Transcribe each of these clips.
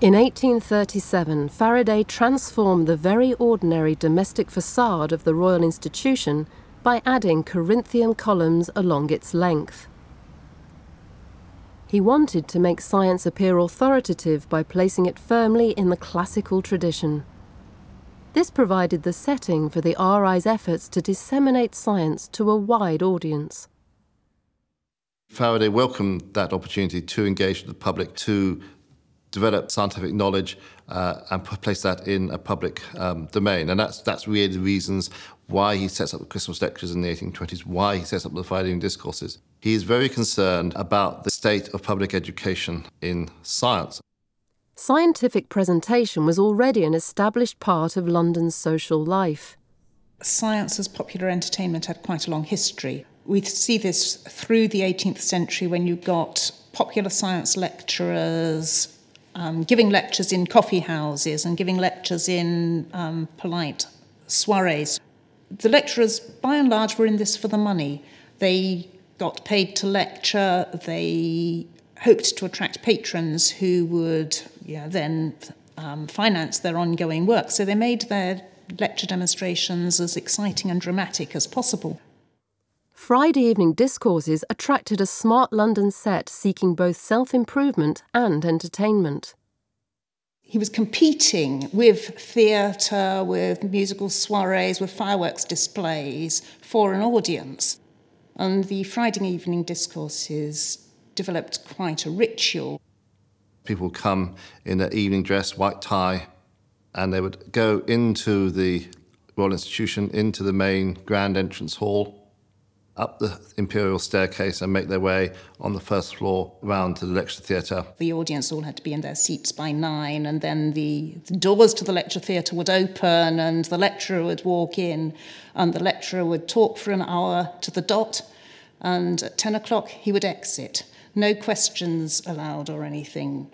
In 1837, Faraday transformed the very ordinary domestic facade of the Royal Institution by adding Corinthian columns along its length. He wanted to make science appear authoritative by placing it firmly in the classical tradition. This provided the setting for the RI's efforts to disseminate science to a wide audience. Faraday welcomed that opportunity to engage the public to develop scientific knowledge uh, and place that in a public um, domain. And that's, that's really the reasons why he sets up the Christmas lectures in the 1820s, why he sets up the Friday evening discourses. He is very concerned about the state of public education in science. Scientific presentation was already an established part of London's social life. Science as popular entertainment had quite a long history. We see this through the 18th century when you got popular science lecturers um, giving lectures in coffee houses and giving lectures in um, polite soirees. The lecturers, by and large, were in this for the money. They got paid to lecture, they hoped to attract patrons who would yeah, then um, finance their ongoing work. So they made their lecture demonstrations as exciting and dramatic as possible. Friday evening discourses attracted a smart London set seeking both self improvement and entertainment. He was competing with theatre, with musical soirees, with fireworks displays for an audience. And the Friday evening discourses developed quite a ritual. People would come in their evening dress, white tie, and they would go into the Royal Institution, into the main grand entrance hall, up the imperial staircase and make their way on the first floor round to the lecture theatre. The audience all had to be in their seats by nine, and then the, the doors to the lecture theatre would open, and the lecturer would walk in, and the lecturer would talk for an hour to the dot, and at 10 o'clock he would exit. No questions allowed or anything.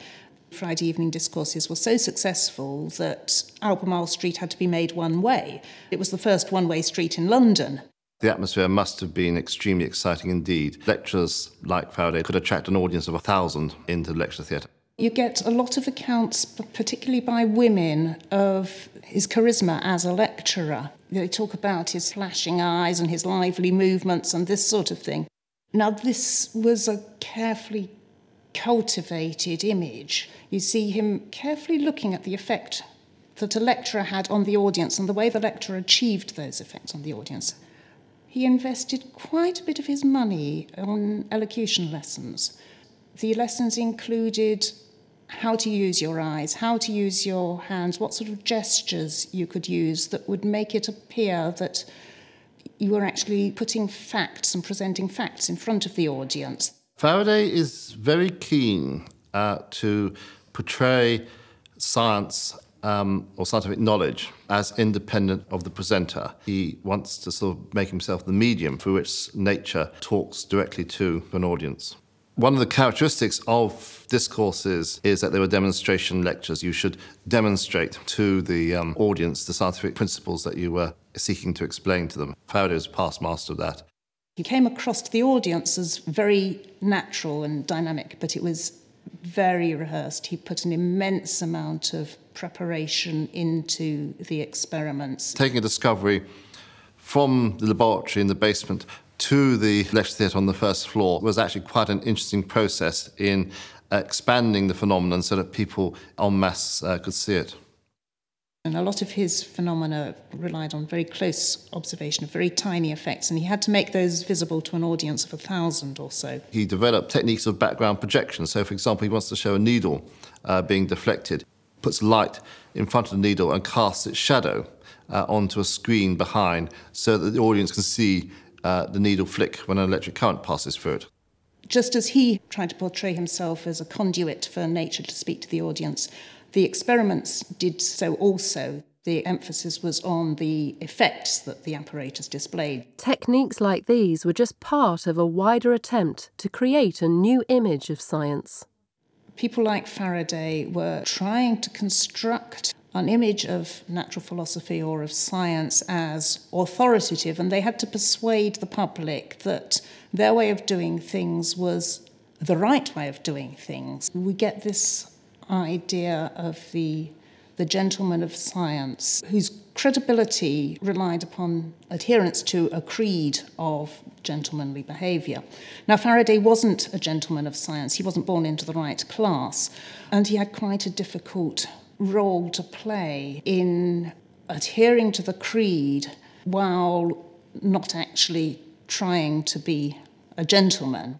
Friday evening discourses were so successful that Albemarle Street had to be made one way. It was the first one way street in London. The atmosphere must have been extremely exciting indeed. Lecturers like Faraday could attract an audience of a thousand into the lecture theatre. You get a lot of accounts, particularly by women, of his charisma as a lecturer. They talk about his flashing eyes and his lively movements and this sort of thing. Now, this was a carefully cultivated image. You see him carefully looking at the effect that a lecturer had on the audience and the way the lecturer achieved those effects on the audience he invested quite a bit of his money on elocution lessons. The lessons included how to use your eyes, how to use your hands, what sort of gestures you could use that would make it appear that you were actually putting facts and presenting facts in front of the audience. Faraday is very keen uh, to portray science um, or scientific knowledge as independent of the presenter. He wants to sort of make himself the medium through which nature talks directly to an audience. One of the characteristics of discourses is that they were demonstration lectures. You should demonstrate to the um, audience the scientific principles that you were seeking to explain to them. Faraday was past master of that. He came across to the audience as very natural and dynamic, but it was very rehearsed. He put an immense amount of preparation into the experiments. Taking a discovery from the laboratory in the basement to the lecture theatre on the first floor was actually quite an interesting process in expanding the phenomenon so that people en masse uh, could see it. And a lot of his phenomena relied on very close observation of very tiny effects, and he had to make those visible to an audience of a thousand or so. He developed techniques of background projection. So, for example, he wants to show a needle uh, being deflected, puts light in front of the needle and casts its shadow uh, onto a screen behind so that the audience can see uh, the needle flick when an electric current passes through it. Just as he tried to portray himself as a conduit for nature to speak to the audience, the experiments did so also. The emphasis was on the effects that the apparatus displayed. Techniques like these were just part of a wider attempt to create a new image of science. People like Faraday were trying to construct an image of natural philosophy or of science as authoritative, and they had to persuade the public that their way of doing things was the right way of doing things. We get this idea of the, the gentleman of science whose credibility relied upon adherence to a creed of gentlemanly behaviour. Now, Faraday wasn't a gentleman of science, he wasn't born into the right class, and he had quite a difficult role to play in adhering to the creed while not actually trying to be a gentleman.